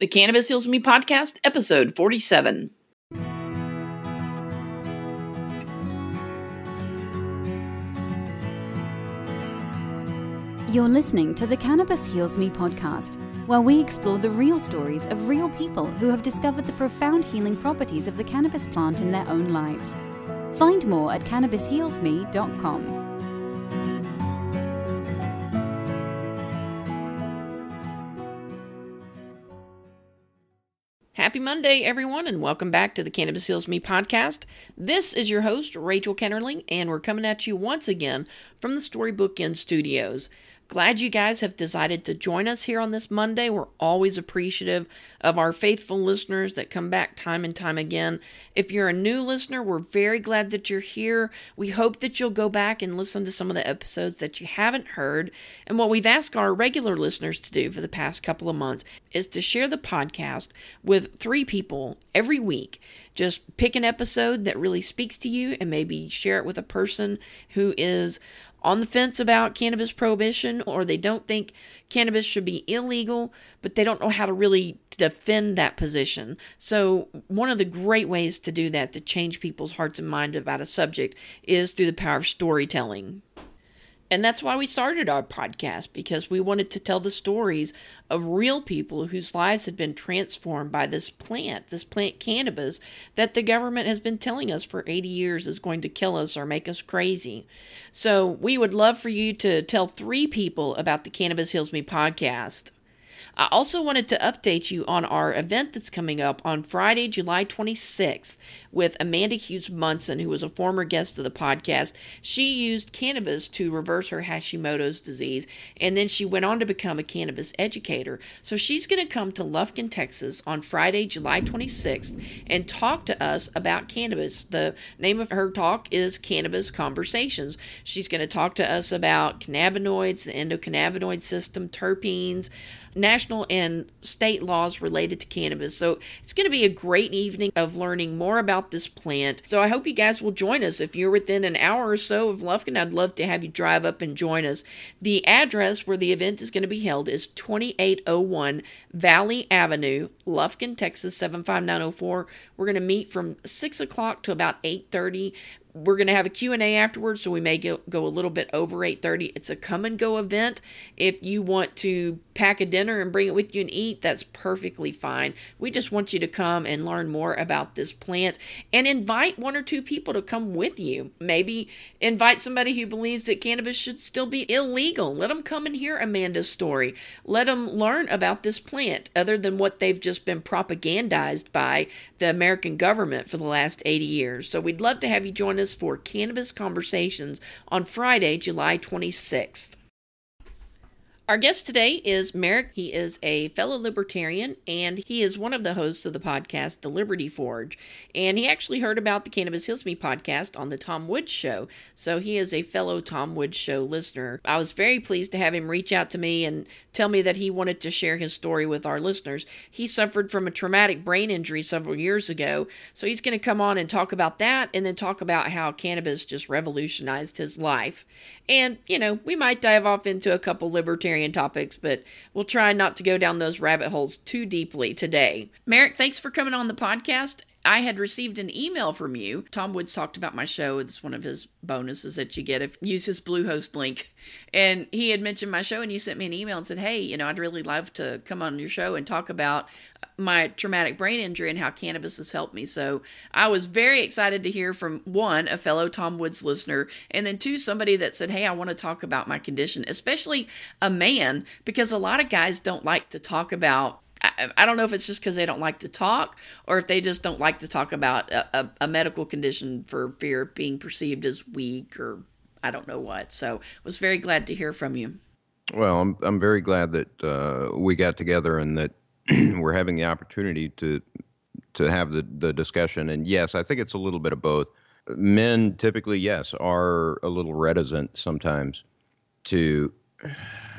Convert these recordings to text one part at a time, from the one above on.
The Cannabis Heals Me podcast, episode 47. You're listening to the Cannabis Heals Me podcast, where we explore the real stories of real people who have discovered the profound healing properties of the cannabis plant in their own lives. Find more at cannabishealsme.com. Happy Monday, everyone, and welcome back to the Cannabis Heals Me podcast. This is your host, Rachel Kennerling, and we're coming at you once again from the Storybook Inn Studios. Glad you guys have decided to join us here on this Monday. We're always appreciative of our faithful listeners that come back time and time again. If you're a new listener, we're very glad that you're here. We hope that you'll go back and listen to some of the episodes that you haven't heard. And what we've asked our regular listeners to do for the past couple of months is to share the podcast with three people every week. Just pick an episode that really speaks to you and maybe share it with a person who is on the fence about cannabis prohibition or they don't think cannabis should be illegal, but they don't know how to really defend that position. So, one of the great ways to do that, to change people's hearts and minds about a subject, is through the power of storytelling. And that's why we started our podcast because we wanted to tell the stories of real people whose lives had been transformed by this plant, this plant cannabis, that the government has been telling us for 80 years is going to kill us or make us crazy. So we would love for you to tell three people about the Cannabis Heals Me podcast. I also wanted to update you on our event that's coming up on Friday, July 26th with Amanda Hughes Munson, who was a former guest of the podcast. She used cannabis to reverse her Hashimoto's disease, and then she went on to become a cannabis educator. So she's going to come to Lufkin, Texas on Friday, July 26th, and talk to us about cannabis. The name of her talk is Cannabis Conversations. She's going to talk to us about cannabinoids, the endocannabinoid system, terpenes national and state laws related to cannabis. So it's going to be a great evening of learning more about this plant. So I hope you guys will join us. If you're within an hour or so of Lufkin, I'd love to have you drive up and join us. The address where the event is going to be held is 2801 Valley Avenue, Lufkin, Texas 75904. We're going to meet from 6 o'clock to about 8.30 we're going to have a q&a afterwards so we may go, go a little bit over 8.30 it's a come and go event. If you want to pack a dinner and bring it with you and eat that's perfectly fine. We just want you to come and learn more about this plant and invite one or two people to come with you. Maybe invite somebody who believes that cannabis should still be illegal. Let them come and hear amanda's story. Let them learn about this plant other than what they've just been propagandized by the american government for the last 80 years. So we'd love to have you join for Cannabis Conversations on Friday, July 26th. Our guest today is Merrick. He is a fellow libertarian and he is one of the hosts of the podcast, The Liberty Forge. And he actually heard about the Cannabis Heals Me podcast on the Tom Woods Show. So he is a fellow Tom Woods Show listener. I was very pleased to have him reach out to me and tell me that he wanted to share his story with our listeners. He suffered from a traumatic brain injury several years ago. So he's going to come on and talk about that and then talk about how cannabis just revolutionized his life. And, you know, we might dive off into a couple libertarian topics, but we'll try not to go down those rabbit holes too deeply today. Merrick, thanks for coming on the podcast. I had received an email from you. Tom Woods talked about my show. It's one of his bonuses that you get if you use his Bluehost link. And he had mentioned my show, and you sent me an email and said, Hey, you know, I'd really love to come on your show and talk about my traumatic brain injury and how cannabis has helped me. So I was very excited to hear from one, a fellow Tom Woods listener, and then two, somebody that said, Hey, I want to talk about my condition, especially a man, because a lot of guys don't like to talk about I, don't know if it's just because they don't like to talk or if they just don't like to talk about a, a, a, medical condition for fear of being perceived as weak or I don't know what. So was very glad to hear from you. Well, I'm I'm very glad that uh, we got together and that we're having the opportunity to to have the the discussion. And yes, I think it's a little bit of both. Men typically, yes, are a little reticent sometimes to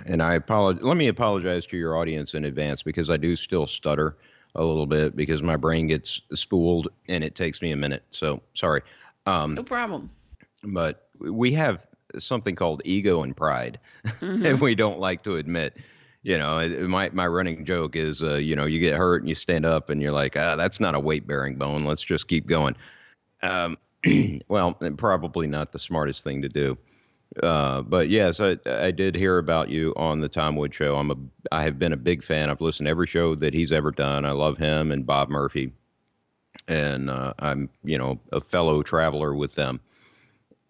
and I apologize. Let me apologize to your audience in advance because I do still stutter a little bit because my brain gets spooled and it takes me a minute. So sorry. Um, no problem. But we have something called ego and pride, mm-hmm. and we don't like to admit. you know, it, my my running joke is, uh, you know, you get hurt and you stand up and you're like, ah, that's not a weight bearing bone. Let's just keep going. Um, well, probably not the smartest thing to do. Uh, but yes, I, I did hear about you on the Tom Wood show. I'm a I have been a big fan. I've listened to every show that he's ever done. I love him and Bob Murphy, and uh, I'm you know a fellow traveler with them.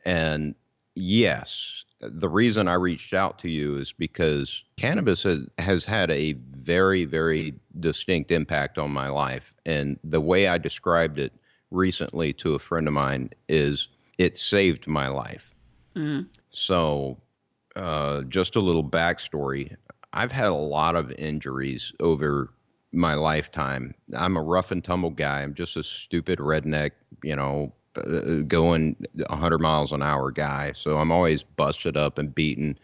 And yes, the reason I reached out to you is because cannabis has, has had a very, very distinct impact on my life. And the way I described it recently to a friend of mine is it saved my life. Mm-hmm. So, uh, just a little backstory I've had a lot of injuries over my lifetime. I'm a rough and tumble guy. I'm just a stupid redneck, you know, uh, going 100 miles an hour guy. So I'm always busted up and beaten.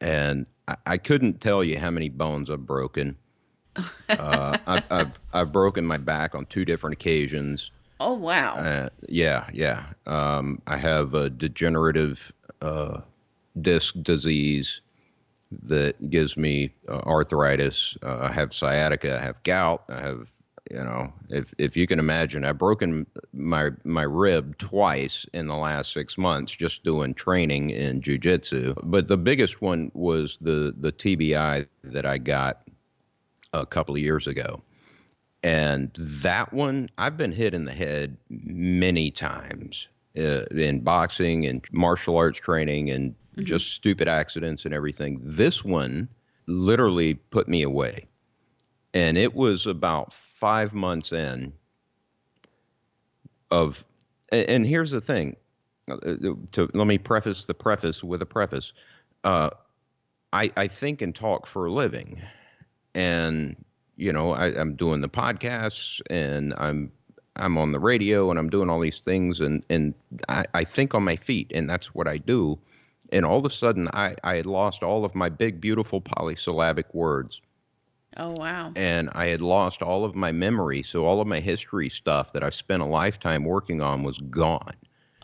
And I, I couldn't tell you how many bones I've broken. uh, I, I've I've broken my back on two different occasions. Oh wow! Uh, yeah, yeah. Um, I have a degenerative uh, disc disease that gives me uh, arthritis. Uh, I have sciatica. I have gout. I have you know, if if you can imagine, I've broken my my rib twice in the last six months just doing training in jujitsu. But the biggest one was the the TBI that I got a couple of years ago. And that one, I've been hit in the head many times uh, in boxing and martial arts training and mm-hmm. just stupid accidents and everything. This one literally put me away. And it was about five months in of and here's the thing uh, uh, to let me preface the preface with a preface uh, I, I think and talk for a living and you know I, i'm doing the podcasts and i'm i'm on the radio and i'm doing all these things and and I, I think on my feet and that's what i do and all of a sudden i i had lost all of my big beautiful polysyllabic words Oh, wow. And I had lost all of my memory. So all of my history stuff that I've spent a lifetime working on was gone.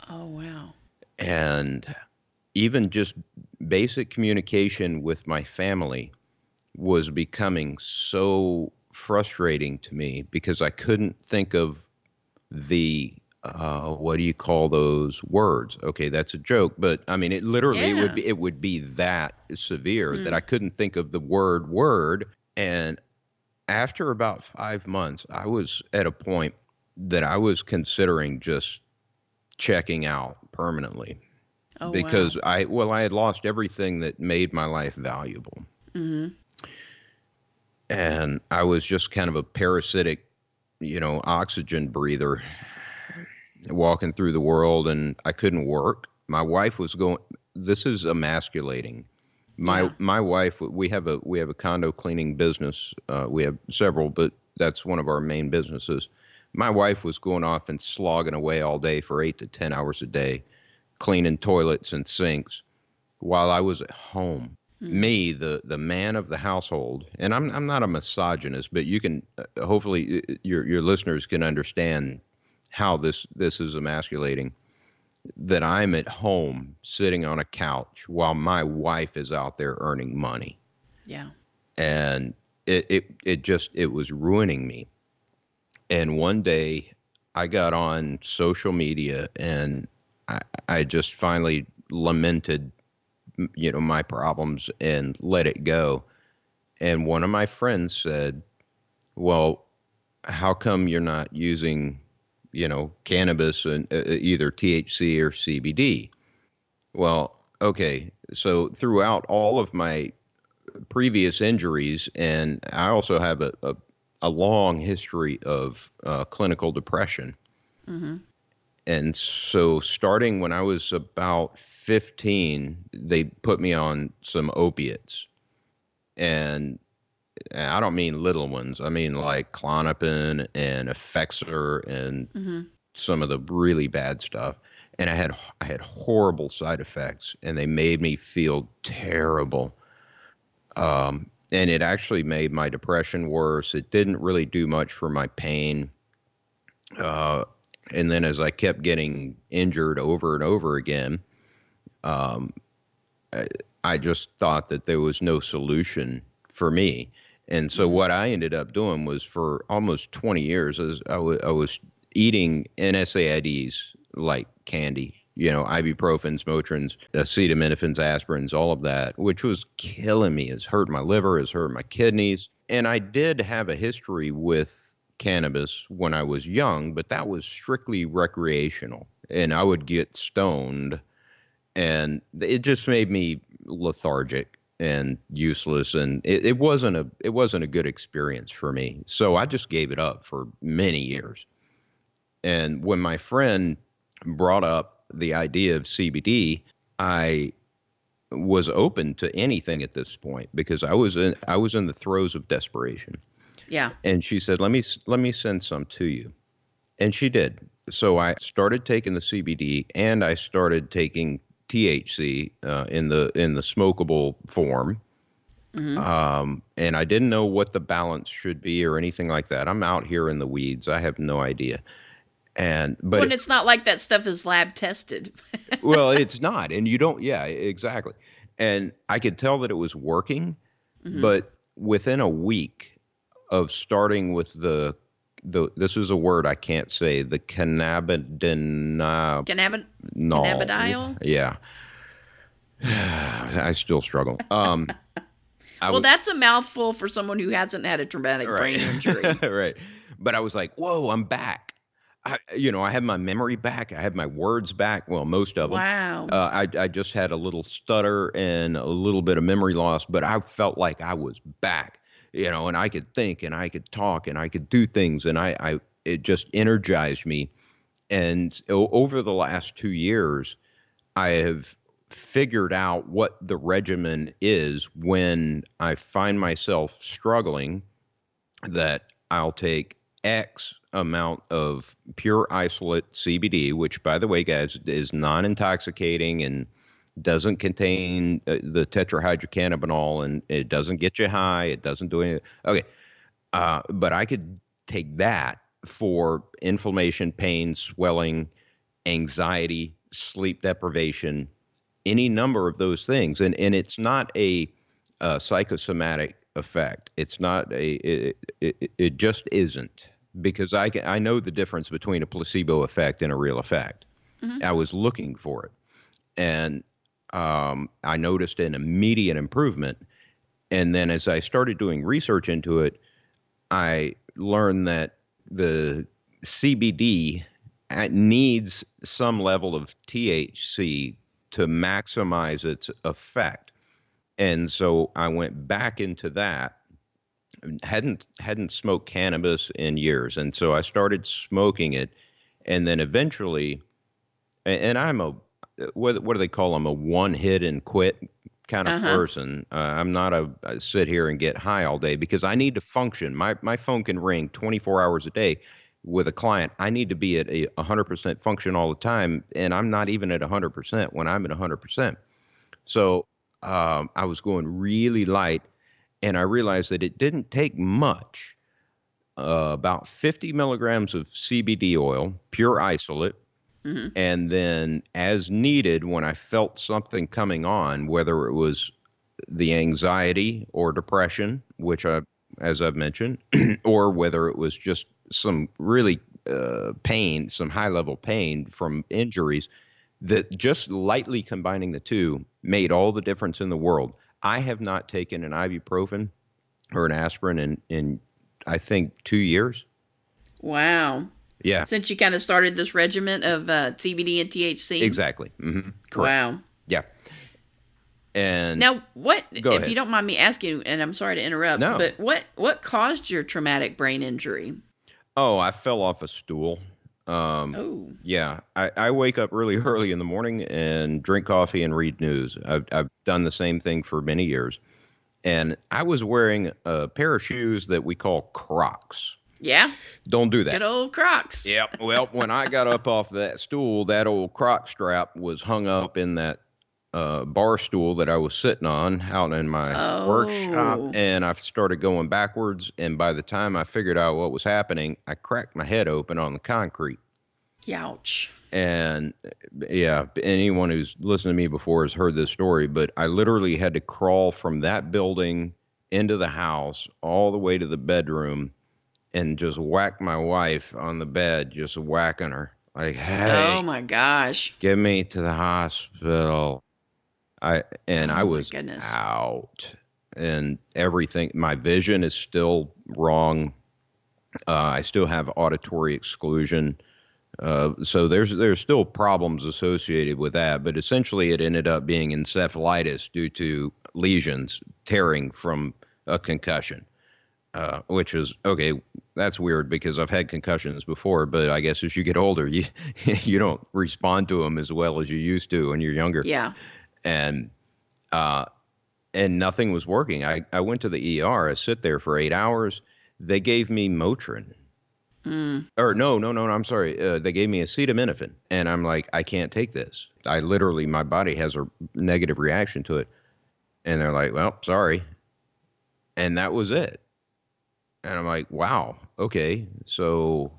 Oh, wow. And even just basic communication with my family was becoming so frustrating to me because I couldn't think of the uh, what do you call those words? Okay, that's a joke, but I mean, it literally yeah. it would be it would be that severe mm. that I couldn't think of the word word, and after about five months, I was at a point that I was considering just checking out permanently. Oh, because wow. I well I had lost everything that made my life valuable. Mm-hmm. And I was just kind of a parasitic, you know, oxygen breather walking through the world and I couldn't work. My wife was going this is emasculating my yeah. my wife we have a we have a condo cleaning business uh, we have several but that's one of our main businesses my wife was going off and slogging away all day for eight to ten hours a day cleaning toilets and sinks while i was at home. Me the the man of the household and i'm i'm not a misogynist but you can uh, hopefully uh, your your listeners can understand how this this is emasculating that I'm at home sitting on a couch while my wife is out there earning money. Yeah. And it, it, it just, it was ruining me. And one day I got on social media and I, I just finally lamented, you know, my problems and let it go. And one of my friends said, well, how come you're not using you know, cannabis and uh, uh either THC or CBD. Well, okay, so throughout all of my previous injuries, and I also have a, a, a long history of uh, clinical depression. Mm-hmm. And so, starting when I was about 15, they put me on some opiates. And I don't mean little ones. I mean like Klonopin and Effexor and mm-hmm. some of the really bad stuff. And I had I had horrible side effects, and they made me feel terrible. Um, and it actually made my depression worse. It didn't really do much for my pain. Uh, and then as I kept getting injured over and over again, um, I, just thought that there was no solution for me. And so what I ended up doing was for almost 20 years, I wa- I was eating NSAIDs like candy, you know, ibuprofens, Motrins, acetaminophen, aspirins, all of that, which was killing me. It's hurt my liver, it's hurt my kidneys. And I did have a history with cannabis when I was young, but that was strictly recreational. And I would get stoned and it just made me lethargic and useless and it, it wasn't a it wasn't a good experience for me. So i just gave it up for many years. And when my friend brought up the idea of cbd i was open to anything at this point because i was in i was in the throes of desperation. Yeah. and she said let me let me send some to you. And she did. So i started taking the cbd and i started taking thc uh, in the in the smokable form um, and i didn't know what the balance should be or anything like that i'm out here in the weeds i have no idea and but when it's not like that stuff is lab tested. well, it's not, and you don't. Yeah, exactly. And I could tell that it was working, but within a week of starting with the the this is a word I can't say the cannabidinol. Cannabis. Cannabidiol? Yeah. I still struggle. Um, Well, was- that's a mouthful for someone who hasn't had a traumatic brain injury. right. But I was like, whoa, I'm back. I, you know, I have my memory back. I have my words back. Well, most of them. Wow. Uh, I, I just had a little stutter and a little bit of memory loss, but I felt like I was back, you know, and I could think and I could talk and I could do things. And I, I it just energized me. And over the last two years, I have figured out what the regimen is when I find myself struggling that I'll take X amount of pure isolate CBD, which, by the way, guys, is non intoxicating and doesn't contain uh, the tetrahydrocannabinol and it doesn't get you high. It doesn't do anything. Okay. Uh, but I could take that for inflammation, pain, swelling, anxiety, sleep deprivation, any number of those things. And, and it's not a, uh psychosomatic effect. It's not a, it, it, it just isn't because I can, I know the difference between a placebo effect and a real effect. I was looking for it, and um, I noticed an immediate improvement. And then as I started doing research into it, I learned that the CBD uh, needs some level of THC to maximize its effect. And so I went back into that. hadn't hadn't smoked cannabis in years, and so I started smoking it, and then eventually, and, and I'm a what what do they call them a one hit and quit kind of Uh-huh. person. Uh, I'm not a, a sit here and get high all day because I need to function. My my phone can ring 24 hours a day with a client. I need to be at a 100% function all the time, and I'm not even at 100% when I'm at 100%. So um, I was going really light, and I realized that it didn't take much. Uh, about 50 milligrams of CBD oil, pure isolate, Mhm. and then as needed when I felt something coming on, whether it was the anxiety or depression, which I, as I've mentioned, or whether it was just some really uh, pain, some high level pain from injuries, that just lightly combining the two made all the difference in the world. I have not taken an ibuprofen or an aspirin in, in I think, two years. Wow. Yeah, Since you kind of started this regiment of uh, CBD and THC. exactly. hmm Correct. Wow. Yeah. And Now, what if ahead. you don't mind me asking? And I'm sorry to interrupt. No. But what what caused your traumatic brain injury? oh, I fell off a stool. Um, Oh. Yeah, I, I wake up really early in the morning and drink coffee and read news. I've, I've done the same thing for many years. And I was wearing a pair of shoes that we call Crocs. Yeah. Don't do that. Good old Crocs. Yep. Well, when I got up off that stool, that old croc strap was hung up in that uh, bar stool that I was sitting on out in my Oh. workshop, and I started going backwards. And by the time I figured out what was happening, I cracked my head open on the concrete. Ouch. And yeah, anyone who's listened to me before has heard this story, but I literally had to crawl from that building into the house all the way to the bedroom and just whack my wife on the bed, just whacking her. Like, hey, Oh my gosh. get me to the hospital. I and Oh I was goodness. out, and everything. My vision is still wrong. Uh, I still have auditory exclusion. Uh, so there's there's still problems associated with that, but essentially it ended up being encephalitis due to lesions tearing from a concussion, uh, which is okay. That's weird because I've had concussions before, but I guess as you get older, you you don't respond to them as well as you used to when you're younger Yeah. and uh, and nothing was working. I, I went to the ER. I sit there for eight hours. They gave me Motrin. Mm. Or no, no, no, no. I'm sorry. Uh, they gave me acetaminophen, and I'm like, I can't take this. I literally, my body has a negative reaction to it, and they're like, well, sorry, and that was it. And I'm like, wow, okay, so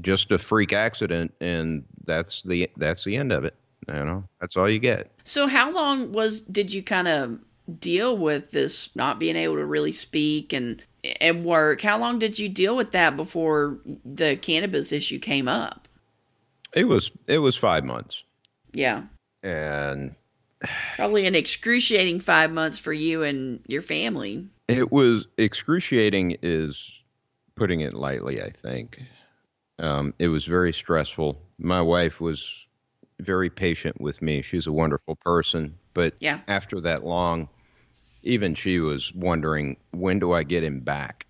just a freak accident, and that's the that's the end of it. You know, that's all you get. So how long was did you kind of deal with this not being able to really speak and and work? How long did you deal with that before the cannabis issue came up? It was it was five months, Yeah. and Probably an excruciating 5 months for you and your family. it was excruciating. Is putting it lightly, I think. Um, it was very stressful. My wife was very patient with me. She's a wonderful person, but Yeah. after that long, even she was wondering when do I get him back,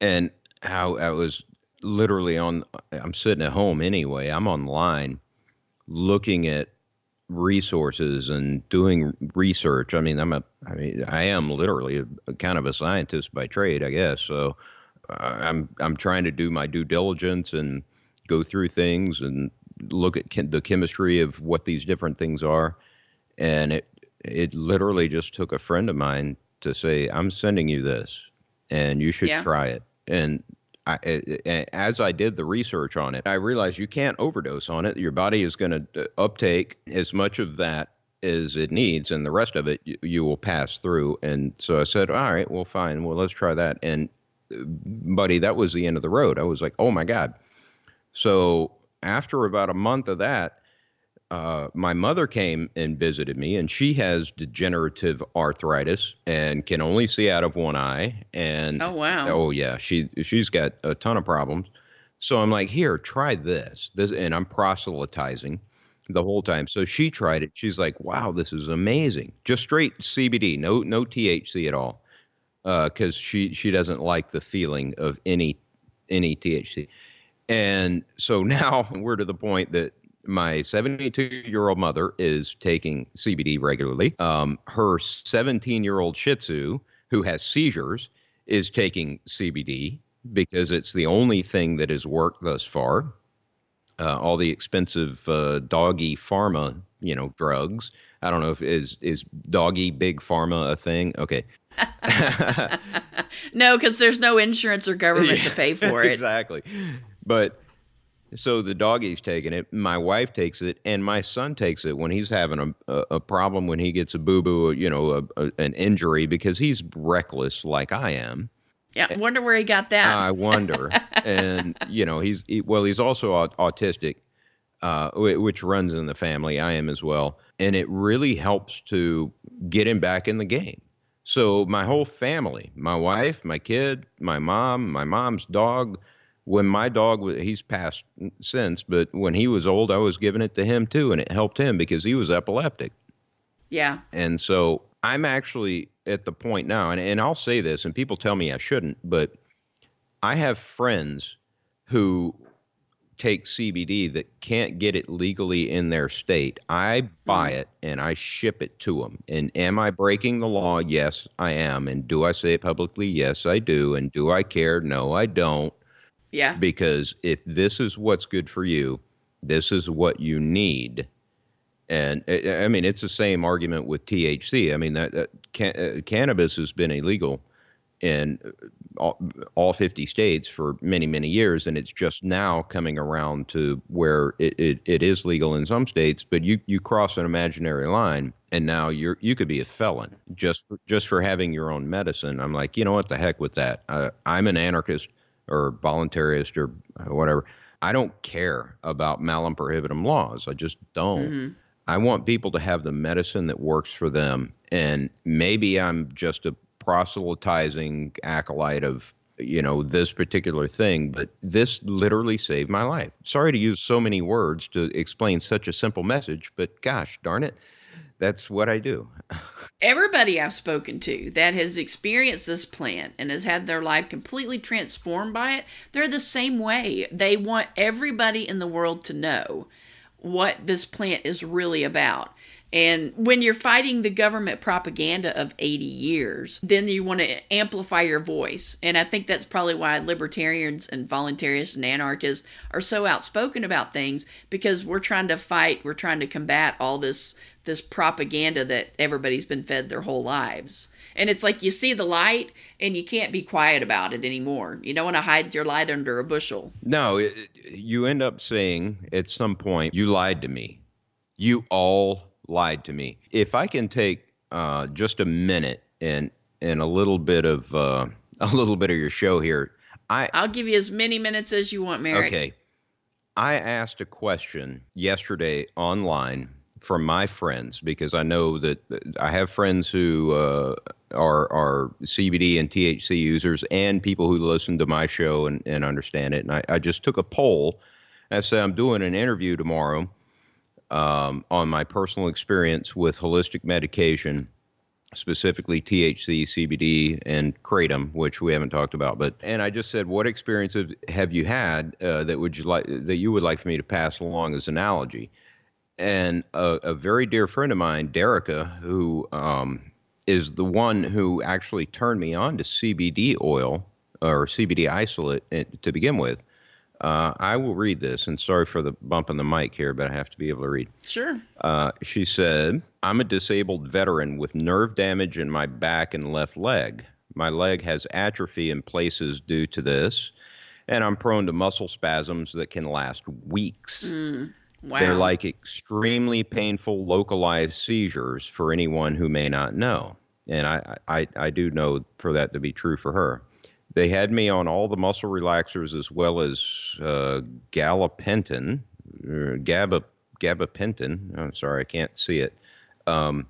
and how I was literally on. I'm sitting at home anyway. I'm online, looking at resources and doing research. I mean, I'm a. I mean, I am literally a, a kind of a scientist by trade, I guess. So uh, I'm I'm trying to do my due diligence and go through things and look at chem- the chemistry of what these different things are. And it it literally just took a friend of mine to say, "I'm sending you this, and you should Yeah. try it." And I, as I did the research on it, I realized you can't overdose on it. Your body is going to uptake as much of that as it needs, and the rest of it you, you will pass through. And so I said, "All right, well, fine. Well, let's try that." And uh, buddy, that was the end of the road. I was like, "Oh my god!" So after about a month of that, uh, my mother came and visited me, and she has degenerative arthritis and can only see out of one eye. And Oh wow. oh yeah, she she's got a ton of problems. So I'm like, here, try this. This, and I'm proselytizing the whole time. So she tried it. She's like, wow, this is amazing. Just straight CBD, no no THC at all, because she she doesn't like the feeling of any any THC. And so now we're to the point that my 72 year old mother is taking CBD regularly. Um, her 17 year old Shih Tzu, who has seizures, is taking CBD because it's the only thing that has worked thus far. Uh, all the expensive uh, doggy pharma, you know, drugs. I don't know if is is doggy big pharma a thing. Okay, no, cuz there's no insurance or government to pay for it. exactly. But so the doggy's taking it. My wife takes it, and my son takes it when he's having a a, a problem when he gets a boo boo, you know, a, a, an injury because he's reckless like I am. Yeah, wonder where he got that. I wonder, and you know, he's he, well, he's also au- autistic, uh, which runs in the family. I am as well, and it really helps to get him back in the game. So my whole family, my wife, my kid, my mom, my mom's dog. When my dog was, he's passed since, but when he was old, I was giving it to him too, and it helped him because he was epileptic. yeah. And so I'm actually at the point now, and, and I'll say this, and people tell me I shouldn't, but I have friends who take CBD that can't get it legally in their state. I buy mm. it and I ship it to them. And am I breaking the law? Yes, I am. And do I say it publicly? Yes, I do. And do I care? No, I don't. Yeah. Because if this is what's good for you, this is what you need. And I I mean, it's the same argument with THC. I mean, that, that can, uh, cannabis has been illegal in all, all 50 states for many, many years, and it's just now coming around to where it, it, it is legal in some states. But you, you cross an imaginary line, and now you're you could be a felon just for, just for having your own medicine. I'm like, you know what, the heck with that. Uh, I'm an anarchist or voluntarist or whatever. I don't care about malum prohibitum laws. I just don't. Mm-hmm. I want people to have the medicine that works for them. And maybe I'm just a proselytizing acolyte of you know this particular thing but this literally saved my life sorry to use so many words to explain such a simple message but gosh darn it that's what i do. Everybody i've spoken to that has experienced this plant and has had their life completely transformed by it they're the same way. They want everybody in the world to know what this plant is really about and when you're fighting the government propaganda of 80 years, then you want to amplify your voice. And I think that's probably why libertarians and voluntarists and anarchists are so outspoken about things because we're trying to fight, we're trying to combat all this this propaganda that everybody's been fed their whole lives. And it's like you see the light and you can't be quiet about it anymore. You don't want to hide your light under a bushel. No, it, you end up saying at some point, you lied to me. You all lied to me. If I can take uh, just a minute and and a little bit of uh, a little bit of your show here, I I'll give you as many minutes as you want, Mary. Okay. I asked a question yesterday online from my friends because I know that I have friends who uh, are are CBD and THC users and people who listen to my show and, and understand it. And I, I just took a poll. I said I'm doing an interview tomorrow um, on my personal experience with holistic medication, specifically THC, CBD, and kratom, which we haven't talked about. But and I just said, what experience have you had uh, that would you like that you would like for me to pass along as analogy? And a, a very dear friend of mine, Derica, who um, is the one who actually turned me on to CBD oil or CBD isolate eh, to begin with uh, I will read this, and sorry for the bump in the mic here, but I have to be able to read. Sure. Uh, she said, I'm a disabled veteran with nerve damage in my back and left leg. My leg has atrophy in places due to this, and I'm prone to muscle spasms that can last weeks. Mm, wow. They're like extremely painful localized seizures for anyone who may not know. And I, I, I do know for that to be true for her. They had me on all the muscle relaxers as well as uh, gabapentin, GABA, gabapentin. I'm sorry, I can't see it. Um,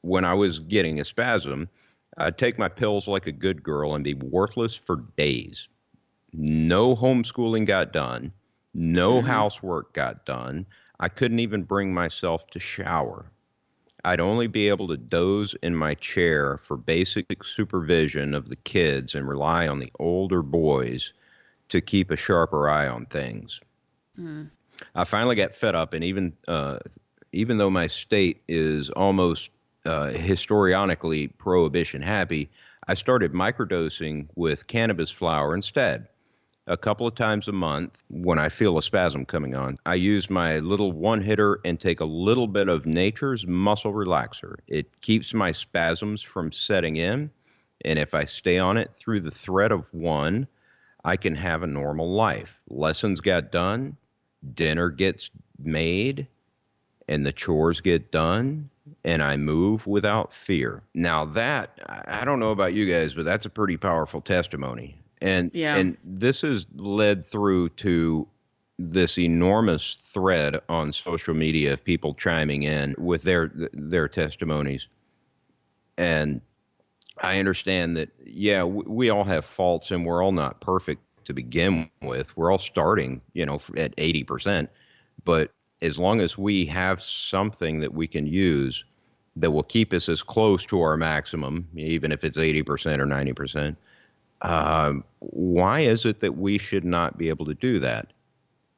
when I was getting a spasm, I'd take my pills like a good girl and be worthless for days. No homeschooling got done. No mm-hmm. housework got done. I couldn't even bring myself to shower. I'd only be able to doze in my chair for basic supervision of the kids and rely on the older boys to keep a sharper eye on things. Mm. I finally got fed up, and even uh, even though my state is almost uh, historionically prohibition happy, I started microdosing with cannabis flower instead a couple of times a month when I feel a spasm coming on. I use my little one hitter and take a little bit of nature's muscle relaxer. It keeps my spasms from setting in. And if I stay on it through the thread of one, I can have a normal life. Lessons got done, dinner gets made, and the chores get done, and I move without fear. Now, that, I don't know about you guys, but that's a pretty powerful testimony and yeah. and this has led through to this enormous thread on social media of people chiming in with their their testimonies. And i understand that yeah we, we all have faults and we're all not perfect to begin with. We're all starting you know at 80% but as long as we have something that we can use that will keep us as close to our maximum even if it's 80% or 90% um, why is it that we should not be able to do that?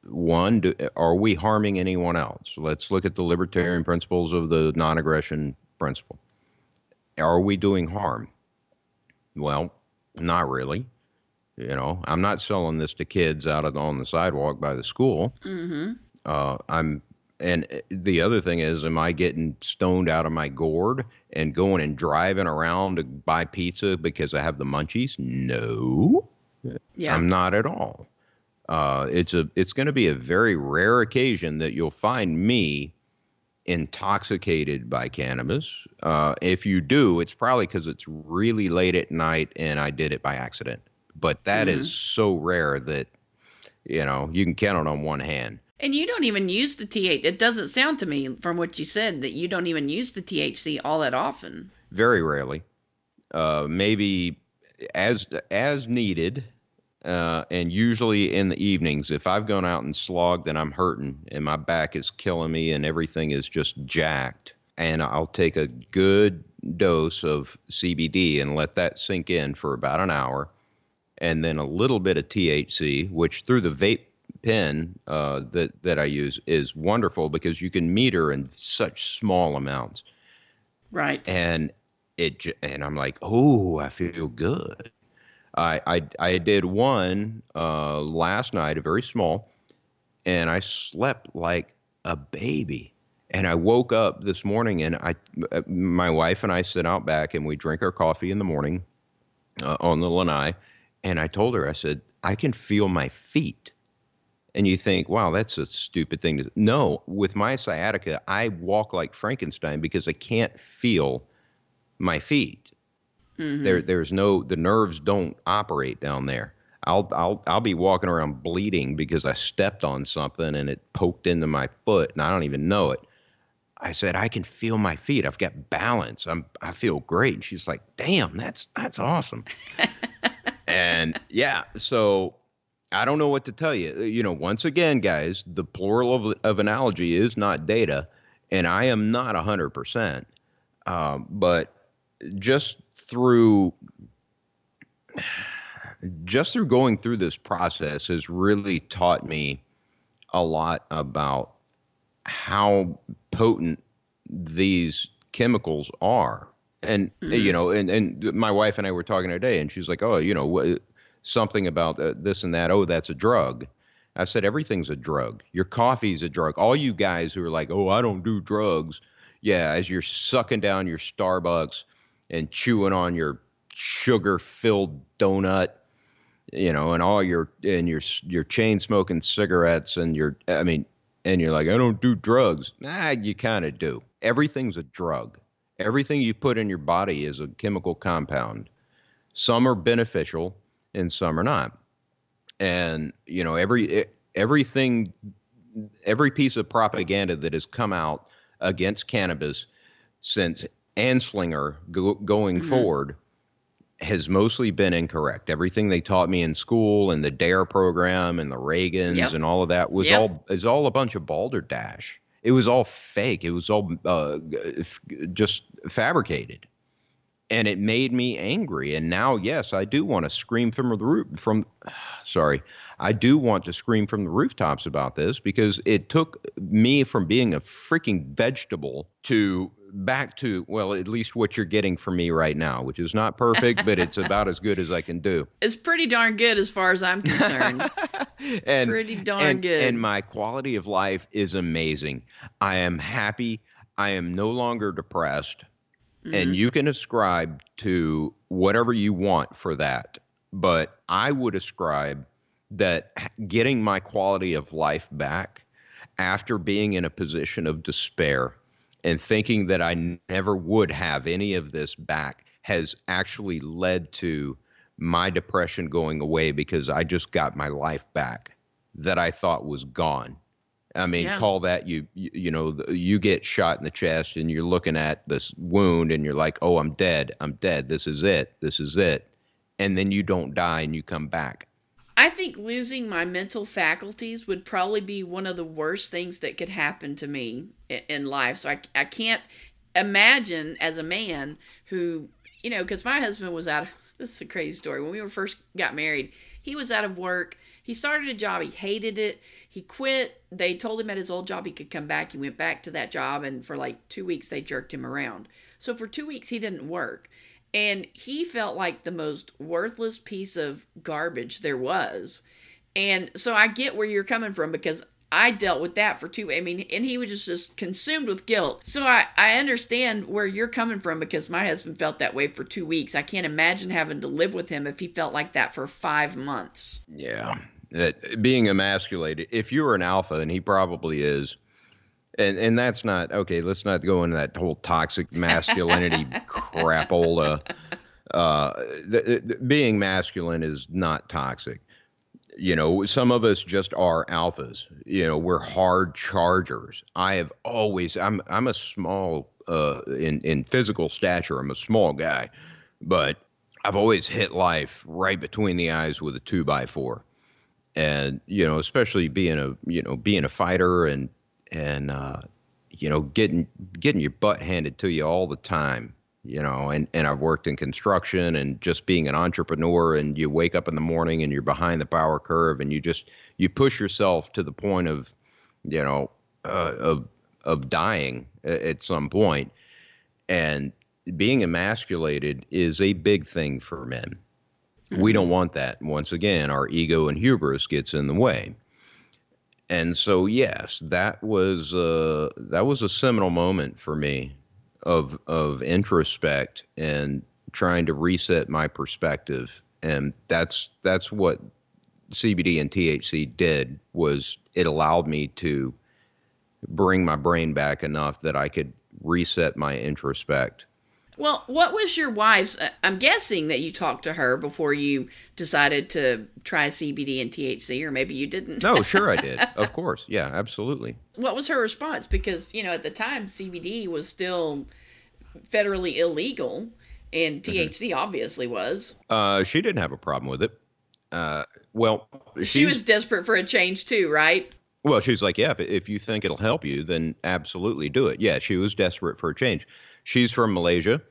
One, do, are we harming anyone else? Let's look at the libertarian principles of the non aggression principle. Are we doing harm? Well, not really. You know, I'm not selling this to kids out of, on the sidewalk by the school. Mm-hmm. Uh, I'm and uh, the other thing is, am I getting stoned out of my gourd and going and driving around to buy pizza because I have the munchies? No, Yeah. I'm not at all. Uh, it's a it's going to be a very rare occasion that you'll find me intoxicated by cannabis. Uh, if you do, it's probably because it's really late at night and I did it by accident. But that is so rare that you know you can count it on one hand. And you don't even use the THC. It doesn't sound to me from what you said that you don't even use the THC all that often. Very rarely, uh, maybe as as needed, uh, and usually in the evenings. If I've gone out and slogged and I'm hurting and my back is killing me and everything is just jacked, and I'll take a good dose of CBD and let that sink in for about an hour, and then a little bit of THC, which through the vape pen uh, that that I use is wonderful because you can meter in such small amounts Right. and it and I'm like, oh, I feel good. I I I did one uh, last night, a very small, and I slept like a baby. And I woke up this morning, and I, uh, my wife and I sit out back, and we drink our coffee in the morning uh, on the lanai. And I told her, I said, I can feel my feet. And you think, wow, that's a stupid thing to. No, with my sciatica, I walk like Frankenstein because I can't feel my feet. There, mm-hmm. there's no the nerves don't operate down there. I'll I'll I'll be walking around bleeding because I stepped on something and it poked into my foot and I don't even know it. I said I can feel my feet. I've got balance. I'm I feel great. And she's like, "Damn, that's that's awesome." and yeah, so I don't know what to tell you. You know, once again, guys, the plural of, of analogy is not data, and I am not hundred percent. Um, but just through just through going through this process has really taught me a lot about how potent these chemicals are and you know and, and my wife and i were talking today and she's like oh you know something about uh, this and that oh that's a drug. I said everything's a drug. Your coffee's a drug. All you guys who are like oh i don't do drugs yeah as you're sucking down your starbucks and chewing on your sugar filled donut you know and all your and your your chain smoking cigarettes and your i mean and you're like i don't do drugs. Nah you kind of do. Everything's a drug. Everything you put in your body is a chemical compound. Some are beneficial and some are not and you know every everything every piece of propaganda that has come out against cannabis since anslinger go, going forward has mostly been incorrect. Everything they taught me in school and the DARE program and the Reagans Yep. and all of that was Yep. all is all a bunch of balderdash. It was all fake. It was all uh, just fabricated, and it made me angry. And now, yes, I do want to scream from the roof. From, sorry, I do want to scream from the rooftops about this because it took me from being a freaking vegetable to back to well, at least what you're getting from me right now, which is not perfect, but it's about as good as I can do. It's pretty darn good as far as I'm concerned. and Pretty darn and, good. And my quality of life is amazing. I am happy. I am no longer depressed. Mm-hmm. And you can ascribe to whatever you want for that. But I would ascribe that getting my quality of life back after being in a position of despair and thinking that I never would have any of this back has actually led to my depression going away because I just got my life back that I thought was gone. I mean, Yeah. call that you, you you know you get shot in the chest and you're looking at this wound and you're like, "Oh, I'm dead. I'm dead. This is it. This is it." And then you don't die and you come back. I think losing my mental faculties would probably be one of the worst things that could happen to me in life. So I, I can't imagine as a man who, you know, because my husband was out of, this is a crazy story. When we were first got married, he was out of work. He started a job. He hated it. He quit. They told him at his old job he could come back. He went back to that job, and for like two weeks, they jerked him around. So for two weeks, he didn't work. And he felt like the most worthless piece of garbage there was. And so I get where you're coming from because I dealt with that for two. I mean, and he was just, just consumed with guilt. So I, I understand where you're coming from because my husband felt that way for two weeks. I can't imagine having to live with him if he felt like that for five months. Yeah. That, being emasculated, if you're an alpha, and he probably is, and and that's not okay. Let's not go into that whole toxic masculinity crapola. Uh, the, the, being masculine is not toxic you know some of us just are alphas you know we're hard chargers i have always i'm i'm a small uh in in physical stature i'm a small guy but i've always hit life right between the eyes with a two by four and you know especially being a you know being a fighter and and uh you know getting getting your butt handed to you all the time you know and and I've worked in construction and just being an entrepreneur and you wake up in the morning and you're behind the power curve and you just you push yourself to the point of you know uh, of of dying at some point. point and being emasculated is a big thing for men mm-hmm. we don't want that once again our ego and hubris gets in the way and so yes that was uh that was a seminal moment for me of of introspect and trying to reset my perspective and that's that's what CBD and THC did was it allowed me to bring my brain back enough that I could reset my introspect. Well, what was your wife's? Uh, I'm guessing that you talked to her before you decided to try CBD and THC, or maybe you didn't. no, sure I did. Of course. Yeah, absolutely. What was her response? Because, you know, at the time, CBD was still federally illegal, and THC mm-hmm. obviously was. Uh, she didn't have a problem with it. Uh, well, she was desperate for a change too, right? Well, she's like, yeah, if you think it'll help you, then absolutely do it. Yeah, she was desperate for a change. She's from Malaysia,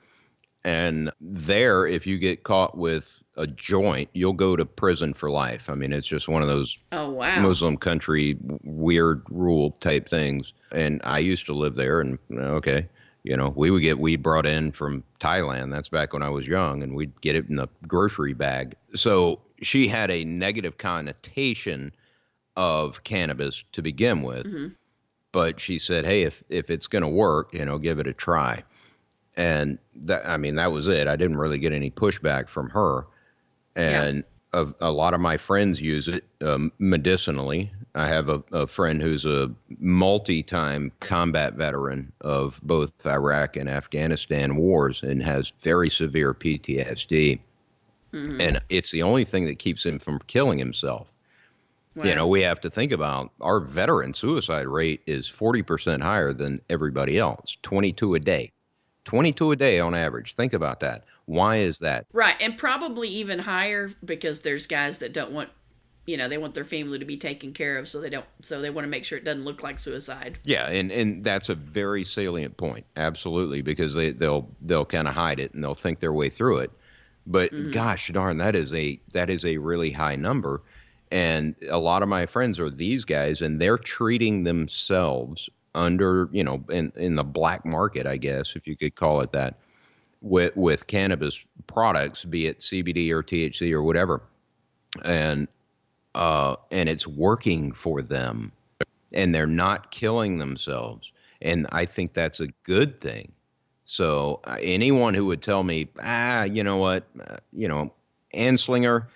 and there, if you get caught with a joint, you'll go to prison for life. I mean, it's just one of those oh wow Muslim country weird rule type things. And I used to live there, and okay, you know, we would get weed brought in from Thailand. That's back when I was young, and we'd get it in a grocery bag. So she had a negative connotation of cannabis to begin with. Mm-hmm. But she said, "Hey, if if it's going to work, you know, give it a try." And that I mean, that was it. I didn't really get any pushback from her. And a, a lot of my friends use it um, medicinally. I have a, a friend who's a multi-time combat veteran of both Iraq and Afghanistan wars and has very severe PTSD. Mm-hmm. And it's the only thing that keeps him from killing himself. Wow. You know, we have to think about our veteran suicide rate is 40% higher than everybody else, 22 a day. 22 a day on average. Think about that. Why is that? Right. And probably even higher because there's guys that don't want you know they want their family to be taken care of so they don't so they want to make sure it doesn't look like suicide yeah and and that's a very salient point absolutely because they they'll they'll kind of hide it and they'll think their way through it but mm-hmm. gosh darn that is a that is a really high number and a lot of my friends are these guys and they're treating themselves under you know in in the black market i guess if you could call it that with with cannabis products, be it CBD or THC or whatever, and uh, and it's working for them, and they're not killing themselves, and I think that's a good thing. So uh, anyone who would tell me, ah, you know what, uh, you know, Anslinger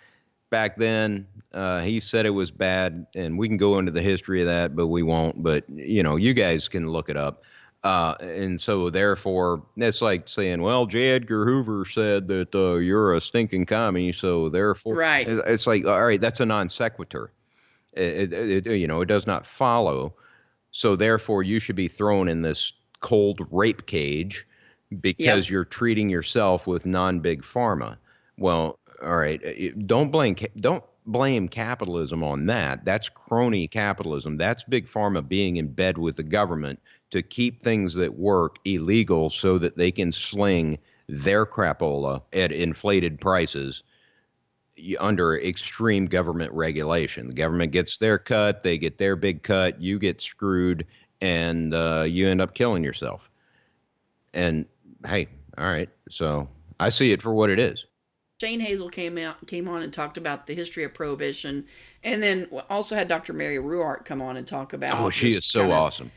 back then, uh, he said it was bad, and we can go into the history of that, but we won't. But you know, you guys can look it up. Uh, and so therefore, it's like saying, well, J. Edgar Hoover said that uh, you're a stinking commie, so therefore, right? It's like, all right, that's a non sequitur. It, it, it, you know, it does not follow. So therefore, you should be thrown in this cold rape cage because yep. you're treating yourself with non-big pharma. Well, all right, don't blame don't blame capitalism on that. That's crony capitalism. That's big pharma being in bed with the government to keep things that work illegal so that they can sling their crapola at inflated prices under extreme government regulation. The government gets their cut, they get their big cut, you get screwed, and uh, you end up killing yourself. And hey, all right, so I see it for what it is. Jane Hazel came out came on and talked about the history of prohibition, and then also had Dr. Mary Ruwart come on and talk about. Oh, she is so kinda, awesome.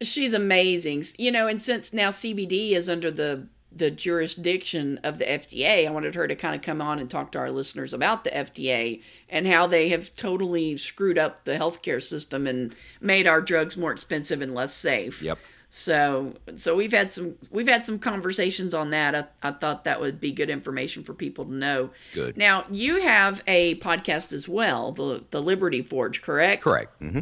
She's amazing. You know, and since now CBD is under the the jurisdiction of the FDA, I wanted her to kind of come on and talk to our listeners about the FDA and how they have totally screwed up the healthcare system and made our drugs more expensive and less safe. Yep. So so we've had some we've had some conversations on that. I, I thought that would be good information for people to know. Good. Now you have a podcast as well, the the Liberty Forge, correct? Correct. hmm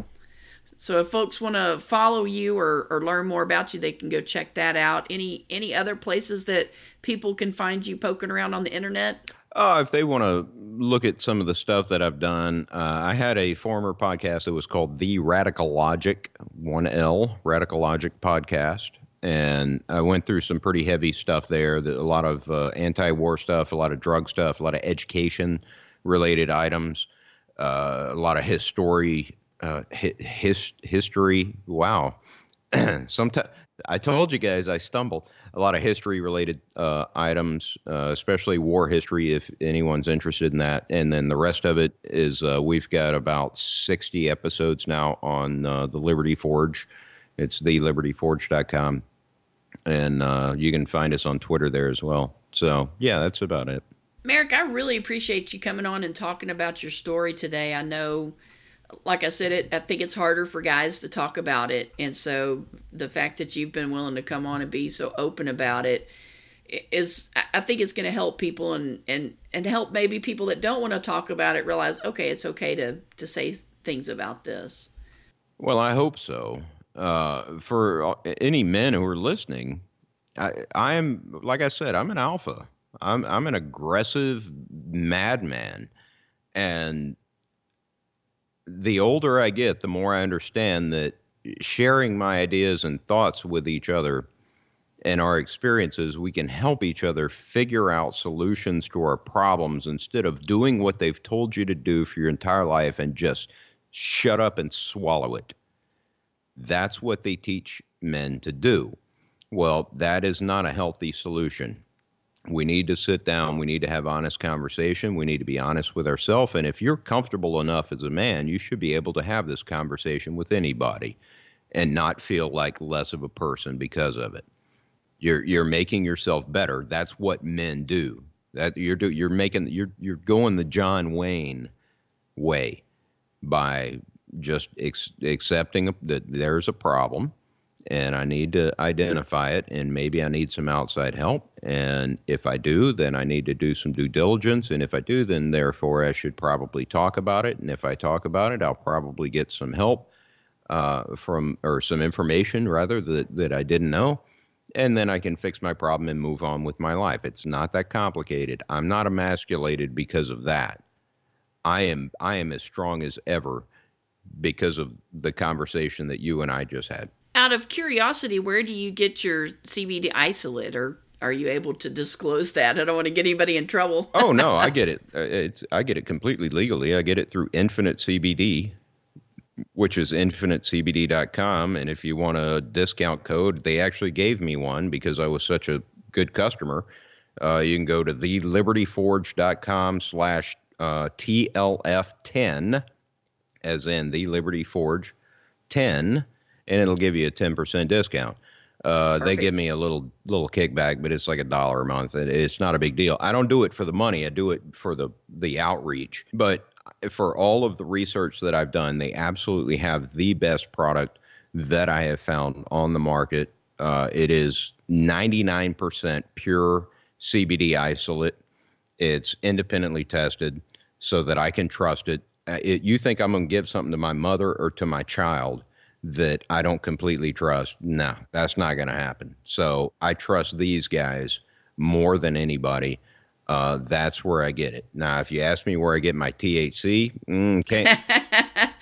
So if folks want to follow you or, or learn more about you, they can go check that out. Any any other places that people can find you poking around on the internet? Uh, if they want to look at some of the stuff that I've done, uh, I had a former podcast that was called The Radical Logic, one L, Radical Logic Podcast. And I went through some pretty heavy stuff there, a lot of uh, anti war stuff, a lot of drug stuff, a lot of education related items, uh, a lot of history. Uh, hi- his, history. Wow. Sometimes I told you guys I stumbled. A lot of history related uh, items, uh, especially war history, if anyone's interested in that. And then the rest of it is uh, we've got about 60 episodes now on uh, the Liberty Forge. It's thelibertyforge.com. And uh, you can find us on Twitter there as well. So, yeah, that's about it. Merrick, I really appreciate you coming on and talking about your story today. I know, like I said, it. I think it's harder for guys to talk about it, and so the fact that you've been willing to come on and be so open about it is, I think, it's going to help people and and and help maybe people that don't want to talk about it realize, okay, it's okay to to say things about this. Well, I hope so. Uh, for any men who are listening, I, I am, like I said, I'm an alpha. I'm, I'm an aggressive madman. And the older I get, the more I understand that sharing my ideas and thoughts with each other and our experiences, we can help each other figure out solutions to our problems instead of doing what they've told you to do for your entire life and just shut up and swallow it. That's what they teach men to do. Well, that is not a healthy solution. We need to sit down. We need to have honest conversation. We need to be honest with ourselves. And if you're comfortable enough as a man, you should be able to have this conversation with anybody and not feel like less of a person because of it. You're you're making yourself better. That's what men do. That you're do you're making you're you're going the John Wayne way by just ex- accepting that there's a problem and I need to identify it, and maybe I need some outside help. And if I do, then I need to do some due diligence. And if I do, then therefore I should probably talk about it. And if I talk about it, I'll probably get some help uh, from or some information rather that that I didn't know. And then I can fix my problem and move on with my life. It's not that complicated. I'm not emasculated because of that. I am I am as strong as ever because of the conversation that you and I just had. Out of curiosity, where do you get your CBD isolate, or are you able to disclose that? I don't want to get anybody in trouble. oh no, I get it. Uh, It's I get it completely legally. I get it through Infinite CBD, which is infinitecbd.com. And if you want a discount code, they actually gave me one because I was such a good customer. Uh, you can go to thelibertyforge.com slash uh, TLF10, as in the Liberty Forge 10, and it'll give you a 10% discount. Uh, they give me a little little kickback, but it's like a dollar a month. It, it's not a big deal. I don't do it for the money. I do it for the the outreach. But for all of the research that I've done, they absolutely have the best product that I have found on the market. Uh, it is 99% pure CBD isolate. It's independently tested so that I can trust it. Uh, it you think I'm going to give something to my mother or to my child that I don't completely trust? No, that's not going to happen. So I trust these guys more than anybody. Uh, that's where I get it. Now, if you ask me where I get my THC, mm, can't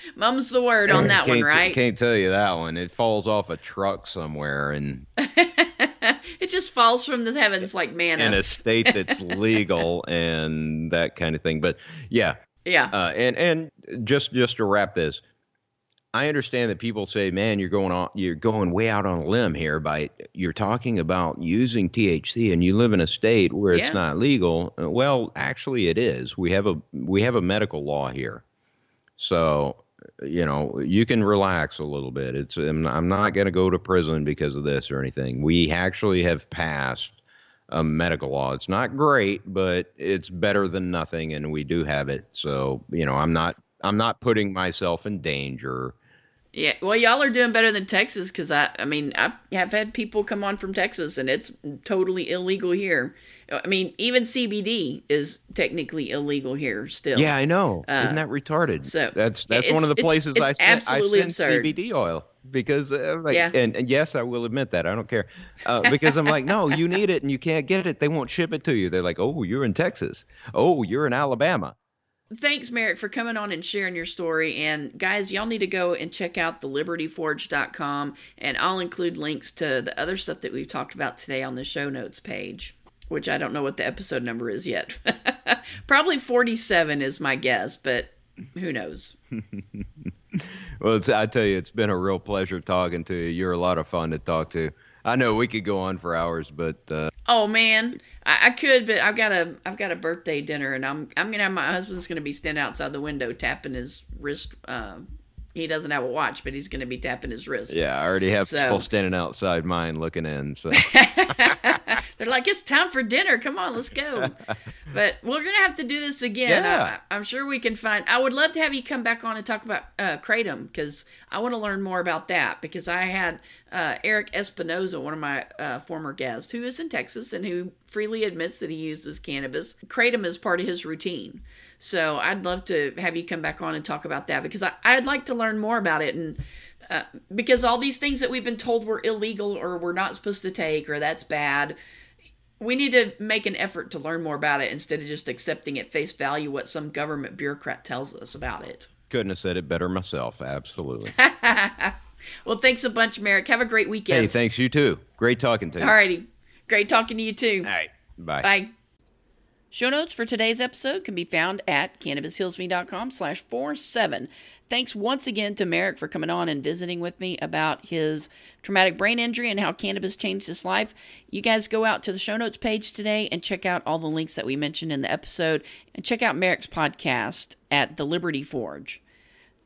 Mum's the word on that one, right? Can't tell you that one. It falls off a truck somewhere and it just falls from the heavens like manna. in a state that's legal and that kind of thing. But yeah, yeah. uh, and and just just to wrap this, I understand that people say, "Man, you're going on, you're going way out on a limb here by you're talking about using THC, and you live in a state where Yeah. it's not legal." Uh, Well, actually, it is. We have a we have a medical law here, so uh, you know you can relax a little bit. It's I'm I'm not going to go to prison because of this or anything. We actually have passed a medical law. It's not great, but it's better than nothing, and we do have it. So you know, I'm not I'm not putting myself in danger. Yeah, well, y'all are doing better than Texas because I, I mean, I've have had people come on from Texas and it's totally illegal here. I mean, even CBD is technically illegal here still. Yeah, I know. Isn't that retarded? Uh, so, that's that's one of the it's- places I it's send, I absolutely send absurd. CBD oil because uh, like, Yeah. and, and yes, I will admit that I don't care uh, because I'm like, no, you need it and you can't get it. They won't ship it to you. They're like, oh, you're in Texas. Oh, you're in Alabama. Thanks, Merrick, for coming on and sharing your story. And guys, y'all need to go and check out the libertyforge.com, and I'll include links to the other stuff that we've talked about today on the show notes page, which I don't know what the episode number is yet. Probably 47 is my guess, but who knows? Well, I tell you, it's been a real pleasure talking to you. You're a lot of fun to talk to. I know we could go on for hours, but uh, Oh man, I, I could, but I've got a I've got a birthday dinner, and I'm I'm gonna have my husband's gonna be standing outside the window tapping his wrist. Uh, he doesn't have a watch, but he's gonna be tapping his wrist. yeah, I already have So- people standing outside mine looking in. So They're like, it's time for dinner. Come on, let's go. but we're gonna have to do this again. Yeah. I, I'm sure we can find. I would love to have you come back on and talk about uh, kratom because I want to learn more about that. Because I had uh, Eric Espinoza, one of my uh, former guests, who is in Texas and who freely admits that he uses cannabis. Kratom is part of his routine. So I'd love to have you come back on and talk about that because I, I'd like to learn more about it and uh, because all these things that we've been told were illegal or we're not supposed to take or that's bad we need to make an effort to learn more about it instead of just accepting at face value what some government bureaucrat tells us about it. couldn't have said it better myself. Absolutely. Well, thanks a bunch, Merrick. Have a great weekend. hey, thanks you too. Great talking to you. All righty. Great talking to you too. All right. Bye. Bye. Show notes for today's episode can be found at cannabishealsme.com slash 47. Thanks once again to Merrick for coming on and visiting with me about his traumatic brain injury and how cannabis changed his life. You guys go out to the show notes page today and check out all the links that we mentioned in the episode and check out Merrick's podcast at The Liberty Forge.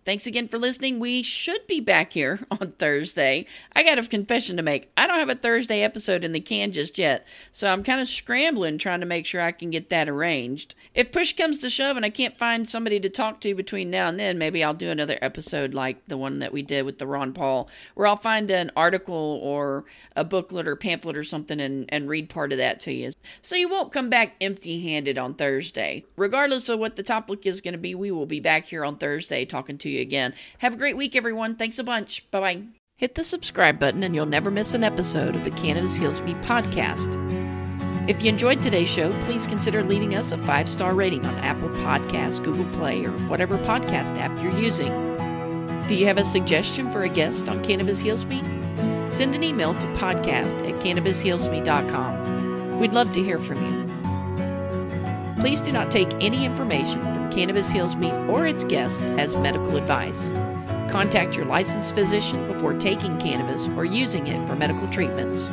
Thanks again for listening. We should be back here on Thursday. I got a confession to make. I don't have a Thursday episode in the can just yet, so I'm kind of scrambling trying to make sure I can get that arranged. If push comes to shove and I can't find somebody to talk to between now and then, maybe I'll do another episode like the one that we did with the Ron Paul, where I'll find an article or a booklet or pamphlet or something and, and read part of that to you. So you won't come back empty handed on Thursday. Regardless of what the topic is going to be, we will be back here on Thursday talking to you again. Have a great week, everyone. Thanks a bunch. Bye bye. Hit the subscribe button and you'll never miss an episode of the Cannabis Heals Me podcast. If you enjoyed today's show, please consider leaving us a five star rating on Apple Podcasts, Google Play, or whatever podcast app you're using. Do you have a suggestion for a guest on Cannabis Heals Me? Send an email to podcast at cannabishealsme.com. We'd love to hear from you. Please do not take any information from Cannabis Heals Me or its guests as medical advice. Contact your licensed physician before taking cannabis or using it for medical treatments.